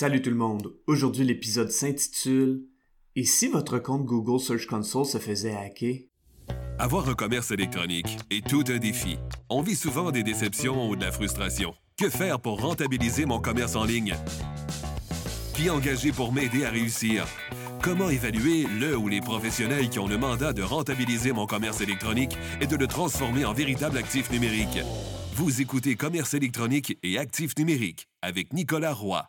Salut tout le monde. Aujourd'hui, l'épisode s'intitule Et si votre compte Google Search Console se faisait hacker? Avoir un commerce électronique est tout un défi. On vit souvent des déceptions ou de la frustration. Que faire pour rentabiliser mon commerce en ligne? Qui engager pour m'aider à réussir? Comment évaluer le ou les professionnels qui ont le mandat de rentabiliser mon commerce électronique et de le transformer en véritable actif numérique? Vous écoutez Commerce électronique et actif numérique avec Nicolas Roy.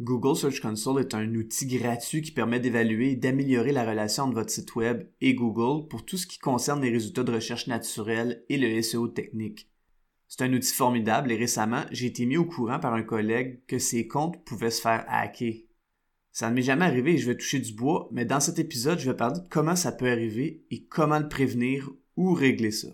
Google Search Console est un outil gratuit qui permet d'évaluer et d'améliorer la relation entre votre site Web et Google pour tout ce qui concerne les résultats de recherche naturels et le SEO technique. C'est un outil formidable et récemment, j'ai été mis au courant par un collègue que ses comptes pouvaient se faire hacker. Ça ne m'est jamais arrivé et je vais toucher du bois, mais dans cet épisode, je vais parler de comment ça peut arriver et comment le prévenir ou régler ça.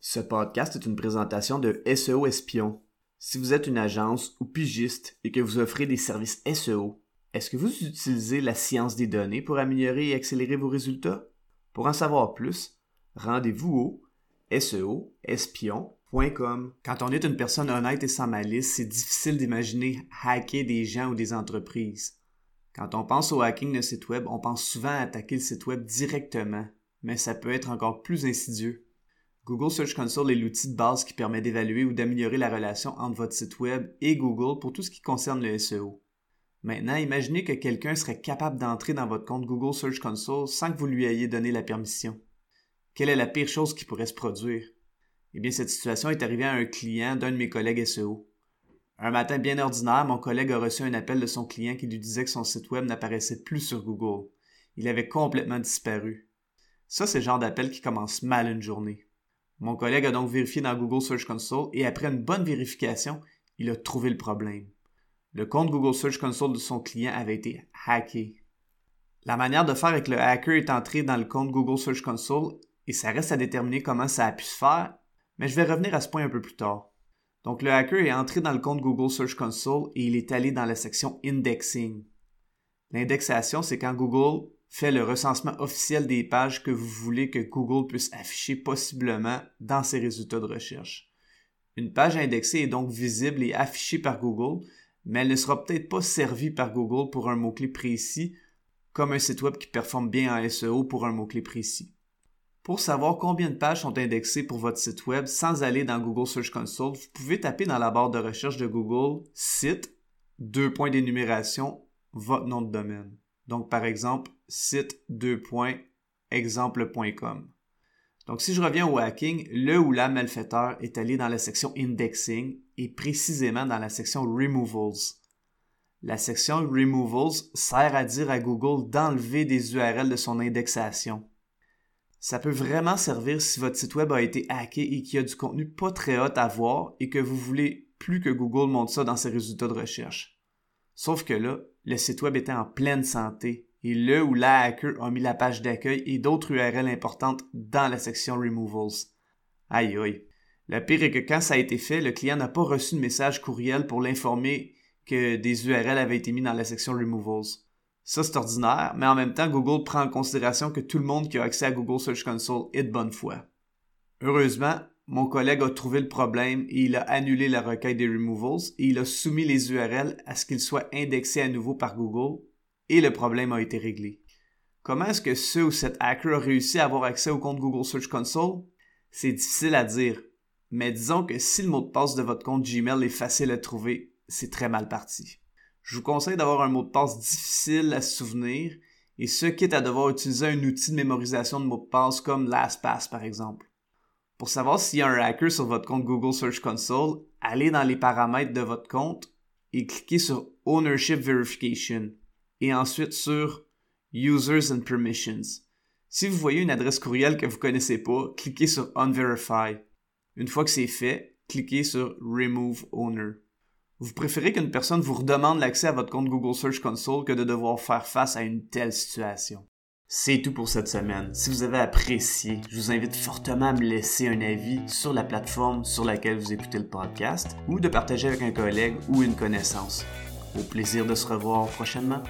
Ce podcast est une présentation de SEO Espion, si vous êtes une agence ou pigiste et que vous offrez des services SEO, est-ce que vous utilisez la science des données pour améliorer et accélérer vos résultats? Pour en savoir plus, rendez-vous au SEOespion.com. Quand on est une personne honnête et sans malice, c'est difficile d'imaginer hacker des gens ou des entreprises. Quand on pense au hacking de site web, on pense souvent à attaquer le site web directement, mais ça peut être encore plus insidieux. Google Search Console est l'outil de base qui permet d'évaluer ou d'améliorer la relation entre votre site Web et Google pour tout ce qui concerne le SEO. Maintenant, imaginez que quelqu'un serait capable d'entrer dans votre compte Google Search Console sans que vous lui ayez donné la permission. Quelle est la pire chose qui pourrait se produire? Eh bien, cette situation est arrivée à un client d'un de mes collègues SEO. Un matin bien ordinaire, mon collègue a reçu un appel de son client qui lui disait que son site web n'apparaissait plus sur Google. Il avait complètement disparu. Ça, c'est le genre d'appel qui commence mal une journée. Mon collègue a donc vérifié dans Google Search Console et après une bonne vérification, il a trouvé le problème. Le compte Google Search Console de son client avait été hacké. La manière de faire avec le hacker est entré dans le compte Google Search Console et ça reste à déterminer comment ça a pu se faire, mais je vais revenir à ce point un peu plus tard. Donc le hacker est entré dans le compte Google Search Console et il est allé dans la section Indexing. L'indexation, c'est quand Google fait le recensement officiel des pages que vous voulez que Google puisse afficher possiblement dans ses résultats de recherche. Une page indexée est donc visible et affichée par Google, mais elle ne sera peut-être pas servie par Google pour un mot-clé précis, comme un site web qui performe bien en SEO pour un mot-clé précis. Pour savoir combien de pages sont indexées pour votre site web sans aller dans Google Search Console, vous pouvez taper dans la barre de recherche de Google site, deux points d'énumération, votre nom de domaine. Donc, par exemple, site 2.exemple.com. Donc, si je reviens au hacking, le ou la malfaiteur est allé dans la section Indexing et précisément dans la section Removals. La section Removals sert à dire à Google d'enlever des URL de son indexation. Ça peut vraiment servir si votre site web a été hacké et qu'il y a du contenu pas très haut à voir et que vous voulez plus que Google montre ça dans ses résultats de recherche. Sauf que là, le site web était en pleine santé et le ou la hacker a mis la page d'accueil et d'autres URL importantes dans la section Removals. Aïe aïe. Le pire est que quand ça a été fait, le client n'a pas reçu de message courriel pour l'informer que des URL avaient été mis dans la section Removals. Ça, c'est ordinaire, mais en même temps, Google prend en considération que tout le monde qui a accès à Google Search Console est de bonne foi. Heureusement, mon collègue a trouvé le problème et il a annulé la requête des removals et il a soumis les URL à ce qu'ils soient indexés à nouveau par Google et le problème a été réglé. Comment est-ce que ce ou cette hacker a réussi à avoir accès au compte Google Search Console? C'est difficile à dire, mais disons que si le mot de passe de votre compte Gmail est facile à trouver, c'est très mal parti. Je vous conseille d'avoir un mot de passe difficile à se souvenir et ce quitte à devoir utiliser un outil de mémorisation de mots de passe comme LastPass par exemple. Pour savoir s'il y a un hacker sur votre compte Google Search Console, allez dans les paramètres de votre compte et cliquez sur Ownership Verification et ensuite sur Users and Permissions. Si vous voyez une adresse courriel que vous ne connaissez pas, cliquez sur Unverify. Une fois que c'est fait, cliquez sur Remove Owner. Vous préférez qu'une personne vous redemande l'accès à votre compte Google Search Console que de devoir faire face à une telle situation. C'est tout pour cette semaine. Si vous avez apprécié, je vous invite fortement à me laisser un avis sur la plateforme sur laquelle vous écoutez le podcast ou de partager avec un collègue ou une connaissance. Au plaisir de se revoir prochainement.